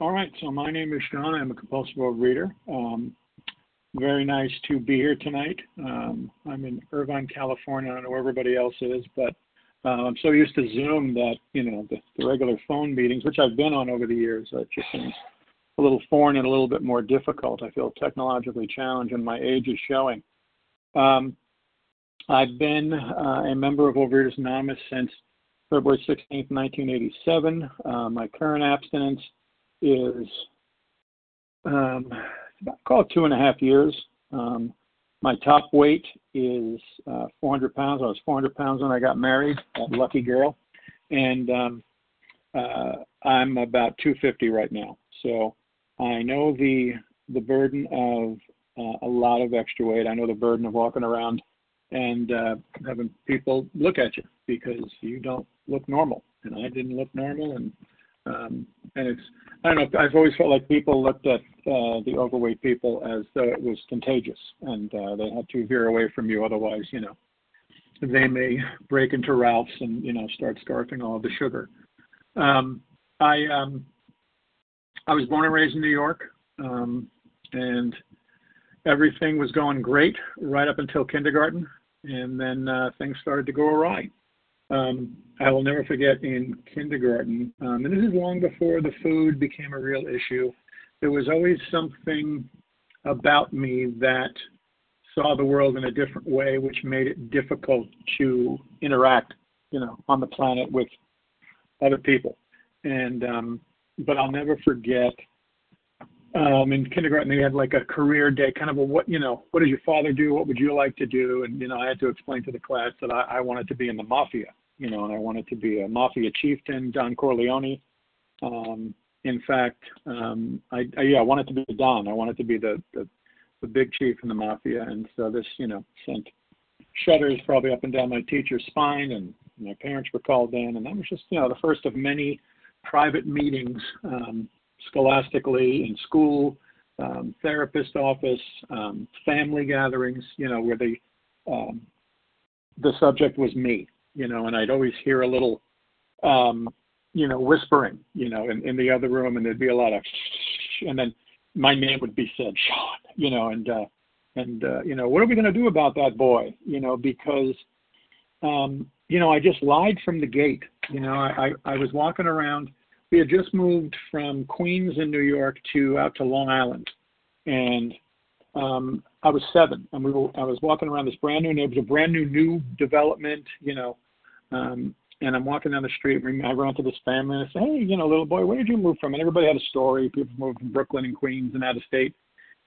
All right. So my name is Shawn. I'm a compulsive overeater. Um, very nice to be here tonight. Um, I'm in Irvine, California. I don't know where everybody else is, but uh, I'm so used to Zoom that you know the, the regular phone meetings, which I've been on over the years, uh, just seems a little foreign and a little bit more difficult. I feel technologically challenged, and my age is showing. Um, I've been uh, a member of Overeaters Anonymous since February 16, 1987. Uh, my current abstinence is um, about call it two and a half years. Um, my top weight is uh, 400 pounds. I was 400 pounds when I got married. lucky girl, and um, uh, I'm about 250 right now. So I know the the burden of uh, a lot of extra weight. I know the burden of walking around and uh, having people look at you because you don't look normal, and I didn't look normal, and um, and it's I don't know. I've always felt like people looked at uh, the overweight people as though it was contagious, and uh, they had to veer away from you. Otherwise, you know, they may break into Ralph's and you know start scarfing all the sugar. Um, I um, I was born and raised in New York, um, and everything was going great right up until kindergarten, and then uh, things started to go awry. Um, I will never forget in kindergarten, um, and this is long before the food became a real issue. There was always something about me that saw the world in a different way, which made it difficult to interact, you know, on the planet with other people. And um, but I'll never forget um, in kindergarten they had like a career day, kind of a what you know, what does your father do? What would you like to do? And you know, I had to explain to the class that I, I wanted to be in the mafia, you know, and I wanted to be a mafia chieftain, Don Corleone. Um, in fact, um, I, I yeah, I wanted to be Don. I wanted to be the, the the big chief in the mafia, and so this you know sent shudders probably up and down my teacher's spine, and my parents were called in, and that was just you know the first of many private meetings um, scholastically in school, um, therapist office, um, family gatherings, you know, where the um, the subject was me, you know, and I'd always hear a little, um, you know, whispering, you know, in, in the other room, and there'd be a lot of, and then my name would be said, Shawn, you know, and uh, and uh, you know, what are we going to do about that boy, you know, because, um, you know, I just lied from the gate, you know, I I, I was walking around we had just moved from Queens in New York to out to Long Island, and um, I was seven, and we were I was walking around this brand new neighborhood, a brand new new development, you know, um, and I'm walking down the street. And I run into this family, and I say, "Hey, you know, little boy, where did you move from?" And everybody had a story. People moved from Brooklyn and Queens and out of state,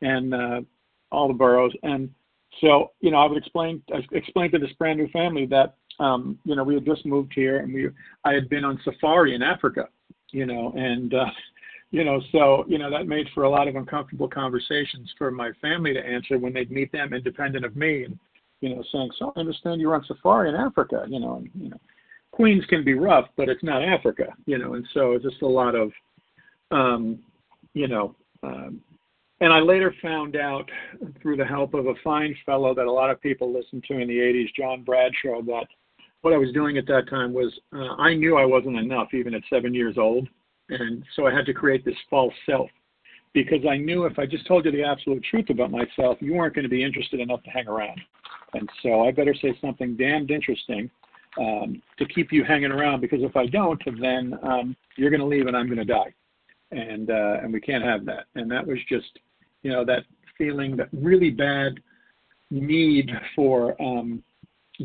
and uh, all the boroughs. And so, you know, I would explain I explained to this brand new family that um, you know we had just moved here, and we I had been on safari in Africa you know, and uh, you know, so you know that made for a lot of uncomfortable conversations for my family to answer when they'd meet them, independent of me, and you know, saying, "So I understand you're on safari in Africa," you know, and you know, Queens can be rough, but it's not Africa, you know, and so it's just a lot of, um, you know. Um, and I later found out through the help of a fine fellow that a lot of people listened to in the 80s, John Bradshaw, that what I was doing at that time was uh, I knew I wasn't enough even at seven years old. And so I had to create this false self because I knew if I just told you the absolute truth about myself, you weren't going to be interested enough to hang around. And so I better say something damned interesting um, to keep you hanging around because if I don't, then um, you're going to leave and I'm going to die. And, uh, and we can't have that. And that was just, you know, that feeling, that really bad need for um,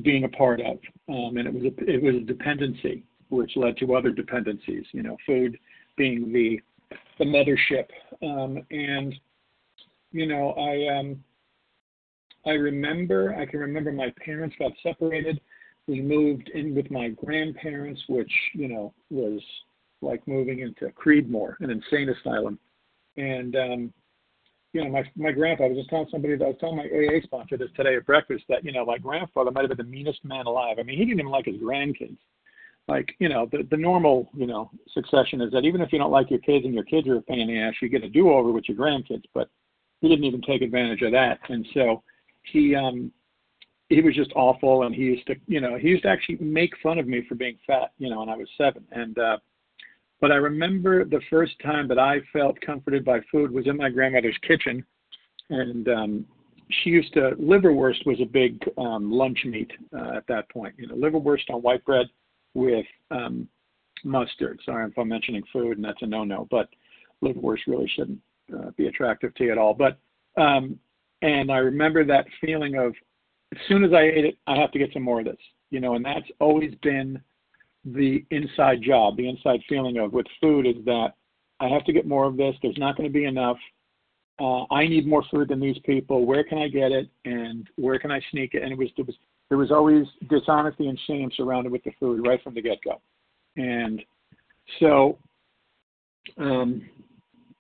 being a part of, um, and it was a, it was a dependency which led to other dependencies. You know, food being the the mothership, um, and you know, I um, I remember I can remember my parents got separated. We moved in with my grandparents, which you know was like moving into Creedmoor, an insane asylum, and um, you know, my my grandpa. I was just telling somebody that I was telling my AA sponsor this today at breakfast that you know my grandfather might have been the meanest man alive. I mean, he didn't even like his grandkids. Like you know, the the normal you know succession is that even if you don't like your kids and your kids are a pain in the ass, you get a do over with your grandkids. But he didn't even take advantage of that, and so he um he was just awful and he used to you know he used to actually make fun of me for being fat you know when i was seven and uh but I remember the first time that I felt comforted by food was in my grandmother's kitchen, and um, she used to liverwurst was a big um, lunch meat uh, at that point. You know, liverwurst on white bread with um, mustard. Sorry if I'm mentioning food, and that's a no-no, but liverwurst really shouldn't uh, be attractive to you at all. But um, and I remember that feeling of as soon as I ate it, I have to get some more of this. You know, and that's always been the inside job, the inside feeling of with food is that I have to get more of this. There's not going to be enough. Uh, I need more food than these people. Where can I get it? And where can I sneak it? And it was there was there was always dishonesty and shame surrounded with the food right from the get go. And so, um,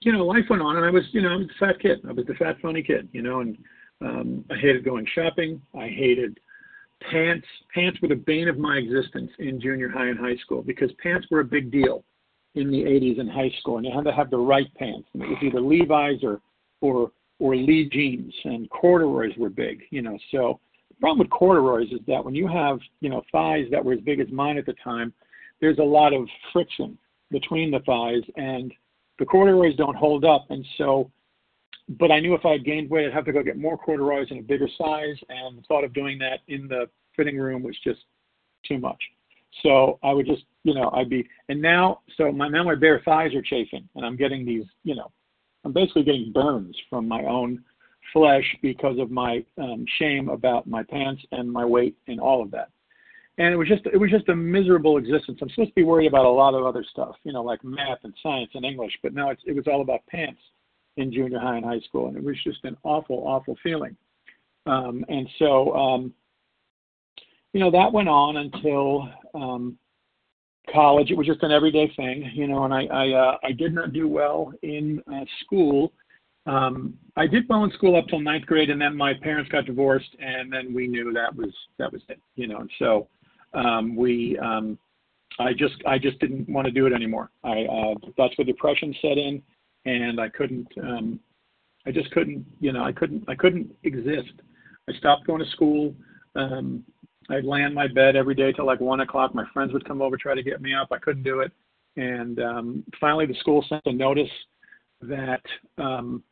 you know, life went on, and I was, you know, I was a fat kid. I was the fat funny kid, you know, and um, I hated going shopping. I hated pants. Pants were the bane of my existence in junior high and high school because pants were a big deal in the 80s in high school, and you had to have the right pants. And it was either Levi's or or or Lee jeans, and corduroys were big. You know, so the problem with corduroys is that when you have you know thighs that were as big as mine at the time, there's a lot of friction between the thighs, and the corduroys don't hold up, and so but I knew if I had gained weight, I'd have to go get more corduroys in a bigger size, and the thought of doing that in the fitting room was just too much. So I would just, you know, I'd be, and now, so my now my bare thighs are chafing, and I'm getting these, you know, I'm basically getting burns from my own flesh because of my um, shame about my pants and my weight and all of that. And it was just, it was just a miserable existence. I'm supposed to be worried about a lot of other stuff, you know, like math and science and English, but now it's, it was all about pants in junior high and high school, and it was just an awful, awful feeling. Um, and so, um, you know, that went on until um, college. It was just an everyday thing, you know, and I I, uh, I did not do well in uh, school. Um, I did well in school up till ninth grade, and then my parents got divorced, and then we knew that was that was it, you know. And so um, we, um, I just I just didn't want to do it anymore. I uh, that's where depression set in and I couldn't um, I just couldn't you know I couldn't I couldn't exist. I stopped going to school. Um, I'd lay on my bed every day till like one o'clock. My friends would come over try to get me up. I couldn't do it, and um, finally the school sent a notice that um,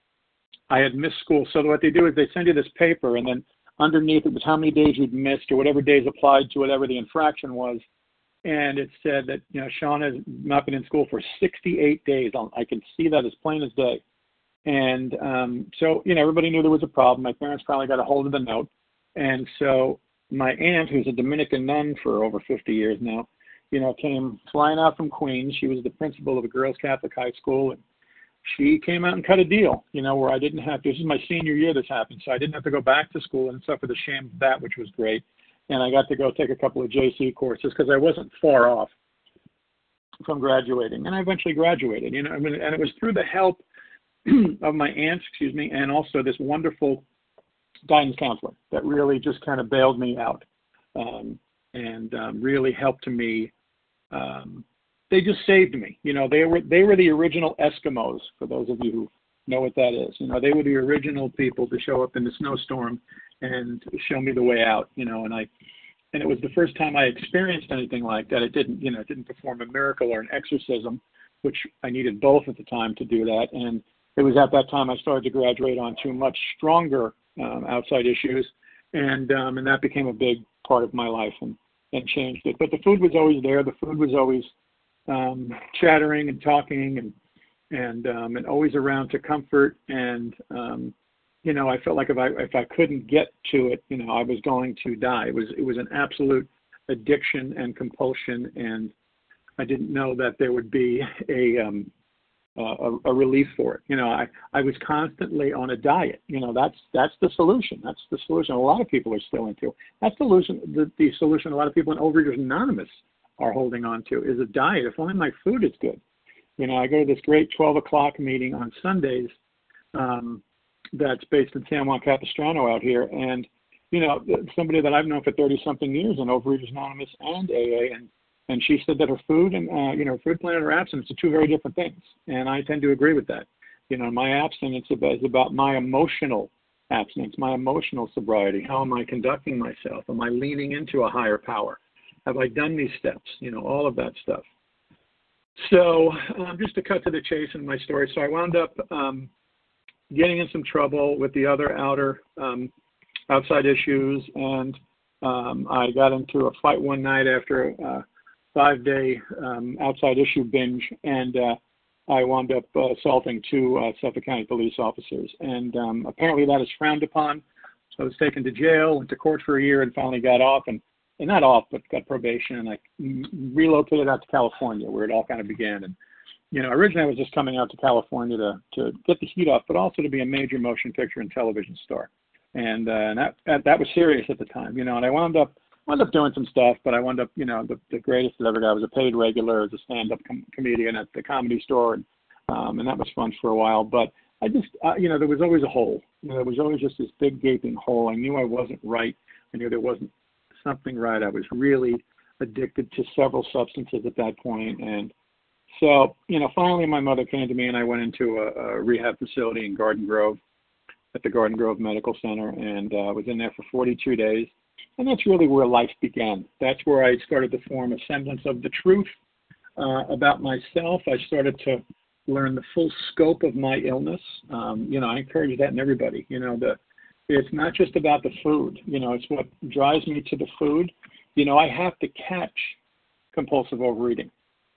I had missed school. So what they do is they send you this paper, and then underneath it was how many days you'd missed or whatever days applied to whatever the infraction was and it said that you know Shawn has not been in school for 68 days. I can see that as plain as day. And um, so you know everybody knew there was a problem. My parents finally got a hold of the note, and so my aunt, who's a Dominican nun for over 50 years now, you know, came flying out from Queens. She was the principal of a girls' Catholic high school, and she came out and cut a deal, you know, where I didn't have to. This is my senior year this happened, so I didn't have to go back to school and suffer the shame of that, which was great and I got to go take a couple of JC courses because I wasn't far off from graduating, and I eventually graduated. You know, I mean, and it was through the help of my aunt, excuse me, and also this wonderful guidance counselor that really just kind of bailed me out um, and um, really helped me. Um, they just saved me. You know, they were they were the original Eskimos. For those of you who know what that is, you know, they were the original people to show up in the snowstorm and show me the way out, you know, and I and it was the first time I experienced anything like that. It didn't, you know, it didn't perform a miracle or an exorcism, which I needed both at the time to do that. And it was at that time I started to graduate onto much stronger um, outside issues, and um, and that became a big part of my life and and changed it. But the food was always there. The food was always um, chattering and talking and and um, and always around to comfort and um, you know, I felt like if I if I couldn't get to it, you know, I was going to die. It was it was an absolute addiction and compulsion, and I didn't know that there would be a um, a, a relief for it. You know, I I was constantly on a diet. You know, that's that's the solution. That's the solution. A lot of people are still into. That's the solution. The, the solution. A lot of people in Overeaters Anonymous are holding on to is a diet. If only my food is good. You know, I go to this great 12 o'clock meeting on Sundays. Um, that's based in San Juan Capistrano out here, and you know somebody that I've known for 30 something years in Overeaters Anonymous and AA, and and she said that her food and uh, you know food plan and her abstinence are two very different things, and I tend to agree with that. You know, my abstinence is about my emotional abstinence, my emotional sobriety. How am I conducting myself? Am I leaning into a higher power? Have I done these steps? You know, all of that stuff. So um, just to cut to the chase in my story, so I wound up um, getting in some trouble with the other outer um, outside issues, and um, I got into a fight one night after a five-day um, outside issue binge, and uh, I wound up assaulting two uh, Suffolk County police officers, and um, apparently that is frowned upon. So I was taken to jail, went to court for a year, and finally got off, and, and not off, but got probation, and I relocated out to California, where it all kind of began. And you know, originally I was just coming out to California to to get the heat off, but also to be a major motion picture and television star, and uh, and that, that that was serious at the time, you know. And I wound up wound up doing some stuff, but I wound up, you know, the, the greatest that ever got. I was a paid regular as a stand-up com- comedian at the comedy store, and, um, and that was fun for a while. But I just, uh, you know, there was always a hole. You know, there was always just this big gaping hole. I knew I wasn't right. I knew there wasn't something right. I was really addicted to several substances at that point, and so, you know, finally my mother came to me, and I went into a, a rehab facility in Garden Grove, at the Garden Grove Medical Center, and uh, was in there for 42 days and that's really where life began. That's where I started to form a semblance of the truth uh, about myself. I started to learn the full scope of my illness. Um, you know, I encourage that in everybody. You know, the it's not just about the food. You know, it's what drives me to the food. You know, I have to catch compulsive overeating.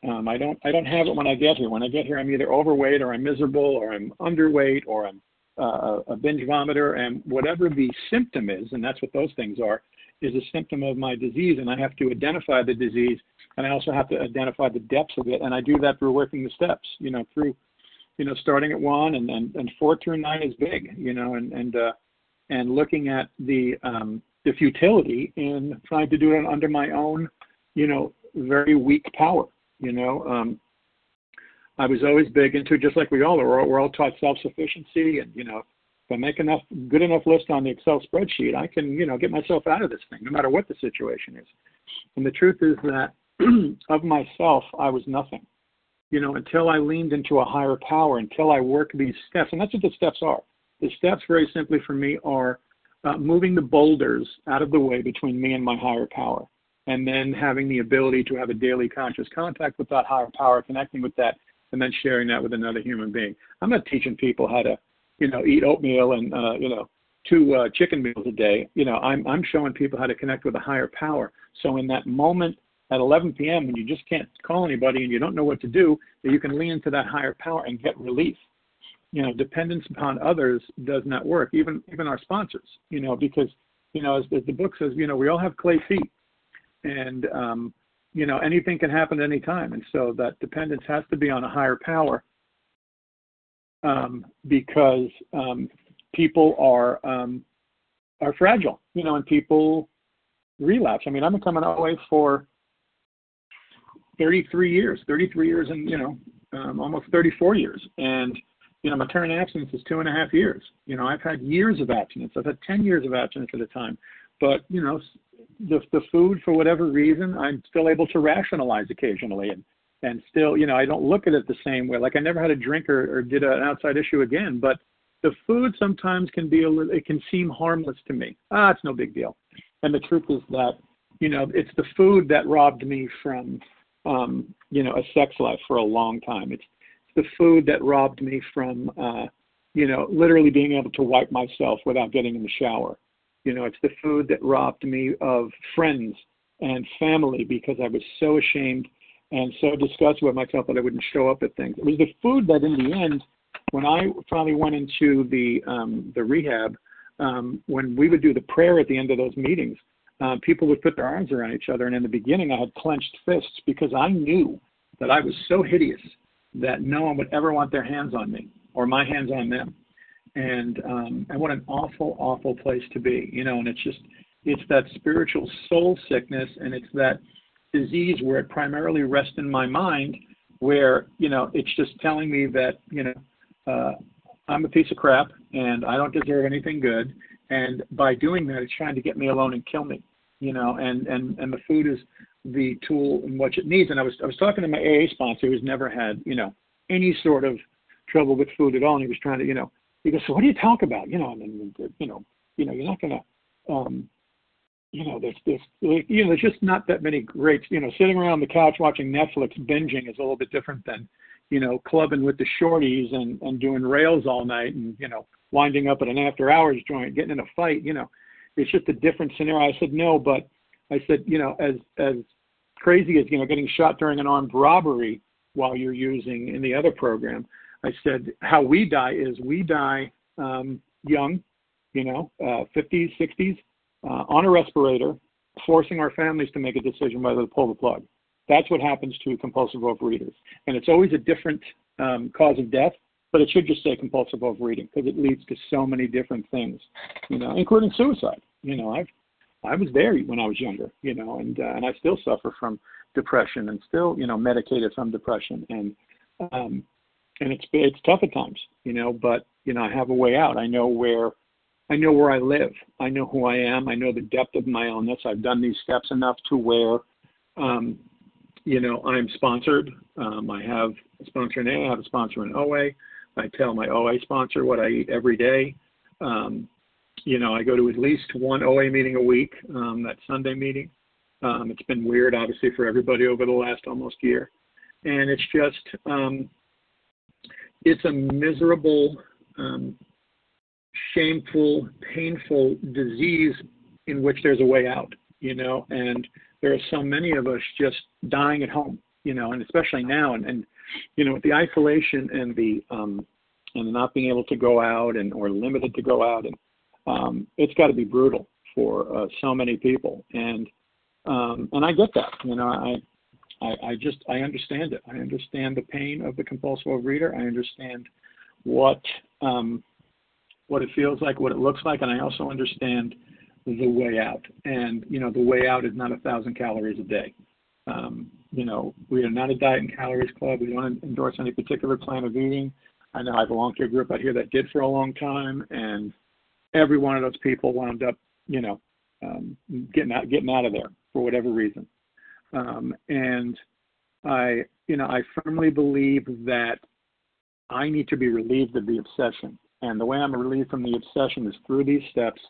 Um, I don't I don't have it when I get here. When I get here, I'm either overweight or I'm miserable or I'm underweight or I'm uh, a binge vomiter. And whatever the symptom is, and that's what those things are is a symptom of my disease, and I have to identify the disease, and I also have to identify the depths of it, and I do that through working the steps, you know, through, you know, starting at one and and, and four through nine is big, you know, and and uh, and looking at the um, the futility in trying to do it under my own, you know, very weak power, you know. Um, I was always big into just like we all are. We're all, taught self-sufficiency, and you know, if I make enough good enough list on the Excel spreadsheet, I can, you know, get myself out of this thing, no matter what the situation is. And the truth is that of myself, I was nothing. You know, until I leaned into a higher power, until I worked these steps, and that's what the steps are. The steps, very simply for me, are uh, moving the boulders out of the way between me and my higher power, and then having the ability to have a daily conscious contact with that higher power, connecting with that, and then sharing that with another human being. I'm not teaching people how to you know, eat oatmeal and uh, you know, two uh, chicken meals a day. You know, I'm I'm showing people how to connect with a higher power. So in that moment at 11 p.m. when you just can't call anybody and you don't know what to do, that you can lean into that higher power and get relief. You know, dependence upon others does not work. Even even our sponsors. You know, because you know, as, as the book says, you know, we all have clay feet, and um, you know, anything can happen at any time, and so that dependence has to be on a higher power um, because um, people are um, are fragile, you know, and people relapse. I mean, I've been coming OA for 33 years, 33 years, and you know, um, almost 34 years, and you know, my current abstinence is two and a half years. You know, I've had years of abstinence. I've had 10 years of abstinence at a time, but you know, the the food for whatever reason, I'm still able to rationalize occasionally, and and still, you know, I don't look at it the same way. Like I never had a drink or, or did an outside issue again, but the food sometimes can be a little, it can seem harmless to me. Ah, it's no big deal. And the truth is that, you know, it's the food that robbed me from, um, you know, a sex life for a long time. It's, it's the food that robbed me from, uh, you know, literally being able to wipe myself without getting in the shower. You know, it's the food that robbed me of friends and family because I was so ashamed and so disgusted with myself that I wouldn't show up at things. It was the food that, in the end, when I finally went into the um, the rehab, um, when we would do the prayer at the end of those meetings, uh, people would put their arms around each other, and in the beginning, I had clenched fists because I knew that I was so hideous that no one would ever want their hands on me or my hands on them. And um, and what an awful, awful place to be, you know. And it's just it's that spiritual soul sickness, and it's that disease where it primarily rests in my mind, where you know it's just telling me that you know uh, I'm a piece of crap and I don't deserve anything good, and by doing that, it's trying to get me alone and kill me, you know. And and and the food is the tool in which it needs. And I was I was talking to my AA sponsor who's never had you know any sort of trouble with food at all, and he was trying to you know he goes, so what do you talk about? You know, and, and you know, you know, you're not gonna um, you know, there's this, you know, there's just not that many great, you know, sitting around the couch watching Netflix binging is a little bit different than, you know, clubbing with the shorties and, and doing rails all night and, you know, winding up at an after hours joint, getting in a fight, you know, it's just a different scenario. I said, no, but I said, you know, as, as crazy as, you know, getting shot during an armed robbery while you're using in the other program, I said, how we die is we die um, young, you know, uh, 50s, 60s, uh, on a respirator, forcing our families to make a decision whether to pull the plug. That's what happens to compulsive overeaters. And it's always a different um, cause of death, but it should just say compulsive overeating because it leads to so many different things, you know, including suicide. You know, I've I was there when I was younger, you know, and uh, and I still suffer from depression and still, you know, medicated from depression and um and it's it's tough at times, you know, but you know, I have a way out. I know where I know where I live. I know who I am. I know the depth of my illness. I've done these steps enough to where, um, you know, I'm sponsored. Um, I have a sponsor in A. I have a sponsor in OA. I tell my OA sponsor what I eat every day. Um, you know, I go to at least one OA meeting a week. Um, that Sunday meeting. Um, it's been weird, obviously, for everybody over the last almost year, and it's just, um, it's a miserable um, shameful, painful disease in which there's a way out, you know, and there are so many of us just dying at home, you know, and especially now and, and you know, with the isolation and the um and not being able to go out and or limited to go out and um it's got to be brutal for uh, so many people. And um and I get that, you know, I I, I just I understand it. I understand the pain of the compulsive overeater. I understand what um, what it feels like, what it looks like, and I also understand the way out. And you know, the way out is not a thousand calories a day. Um, you know, we are not a diet and calories club. We don't endorse any particular plan of eating. I know I belong to a group out here that did for a long time, and every one of those people wound up, you know, um, getting out getting out of there for whatever reason. Um, and I, you know, I firmly believe that I need to be relieved of the obsession. And the way I'm relieved from the obsession is through these steps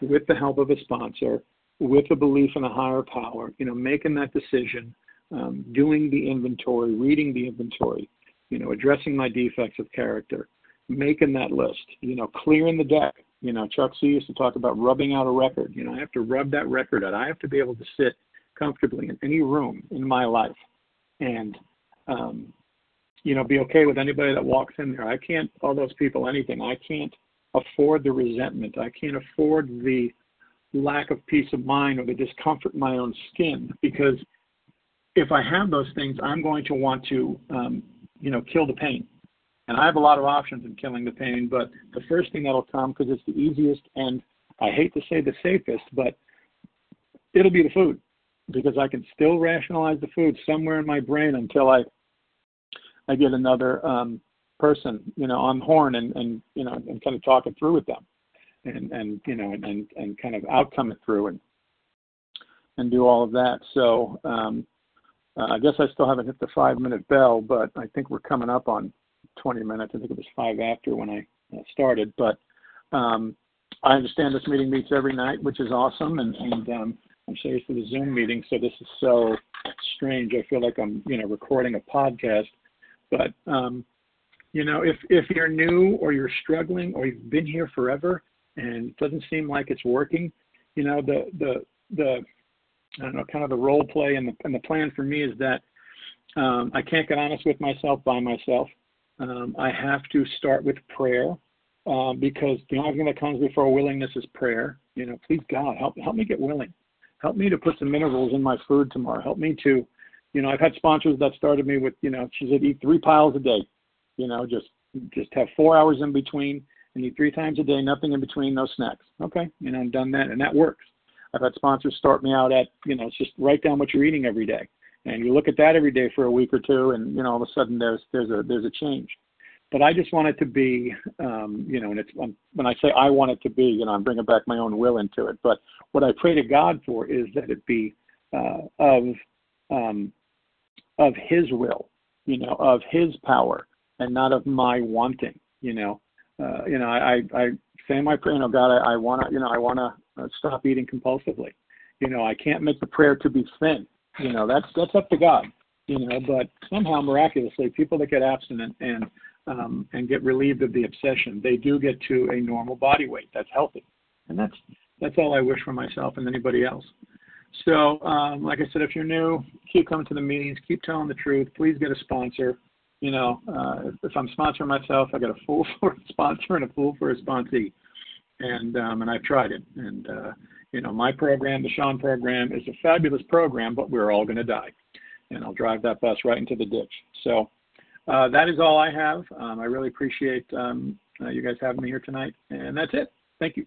with the help of a sponsor, with a belief in a higher power, you know, making that decision, um, doing the inventory, reading the inventory, you know, addressing my defects of character, making that list, you know, clearing the deck. You know, Chuck C used to talk about rubbing out a record. You know, I have to rub that record out. I have to be able to sit comfortably in any room in my life and um, you know, be okay with anybody that walks in there. I can't owe those people anything. I can't afford the resentment. I can't afford the lack of peace of mind or the discomfort in my own skin because if I have those things, I'm going to want to, um, you know, kill the pain. And I have a lot of options in killing the pain, but the first thing that'll come because it's the easiest and I hate to say the safest, but it'll be the food because I can still rationalize the food somewhere in my brain until I I get another um, person, you know, on horn and, and you know, and kind of talk it through with them, and and you know, and and, and kind of outcome it through and and do all of that. So um, uh, I guess I still haven't hit the five minute bell, but I think we're coming up on 20 minutes. I think it was five after when I uh, started, but um, I understand this meeting meets every night, which is awesome, and and um, I'm so for the Zoom meeting, so this is so strange. I feel like I'm, you know, recording a podcast but um, you know, if if you're new or you're struggling or you've been here forever and it doesn't seem like it's working, you know, the the the I don't know, kind of the role play and the and the plan for me is that um, I can't get honest with myself by myself. Um, I have to start with prayer uh, because the only thing that comes before willingness is prayer. You know, please God, help help me get willing. Help me to put some minerals in my food tomorrow. Help me to you know, I've had sponsors that started me with, you know, she said eat three piles a day. You know, just just have four hours in between and eat three times a day, nothing in between, no snacks. Okay, you know, I've done that and that works. I've had sponsors start me out at, you know, just write down what you're eating every day. And you look at that every day for a week or two and, you know, all of a sudden there's there's a there's a change. But I just want it to be, um, you know, and it's when I say I want it to be, you know, I'm bringing back my own will into it. But what I pray to God for is that it be uh, of um, of His will, you know, of His power, and not of my wanting. You know, uh, you know, I, I, I say my prayer, you know, God, I, I want to, you know, I want to uh, stop eating compulsively. You know, I can't make the prayer to be thin. You know, that's that's up to God. You know, but somehow miraculously, people that get abstinent and um, and get relieved of the obsession, they do get to a normal body weight that's healthy, and that's that's all I wish for myself and anybody else. So, um, like I said, if you're new, keep coming to the meetings, keep telling the truth. Please get a sponsor. You know, uh, if I'm sponsoring myself, I got a fool for a sponsor and a fool for a sponsee, and um, and I've tried it. And uh, you know, my program, the Shawn program, is a fabulous program, but we're all going to die, and I'll drive that bus right into the ditch. So. Uh, that is all I have. Um, I really appreciate um, uh, you guys having me here tonight, and that's it. Thank you.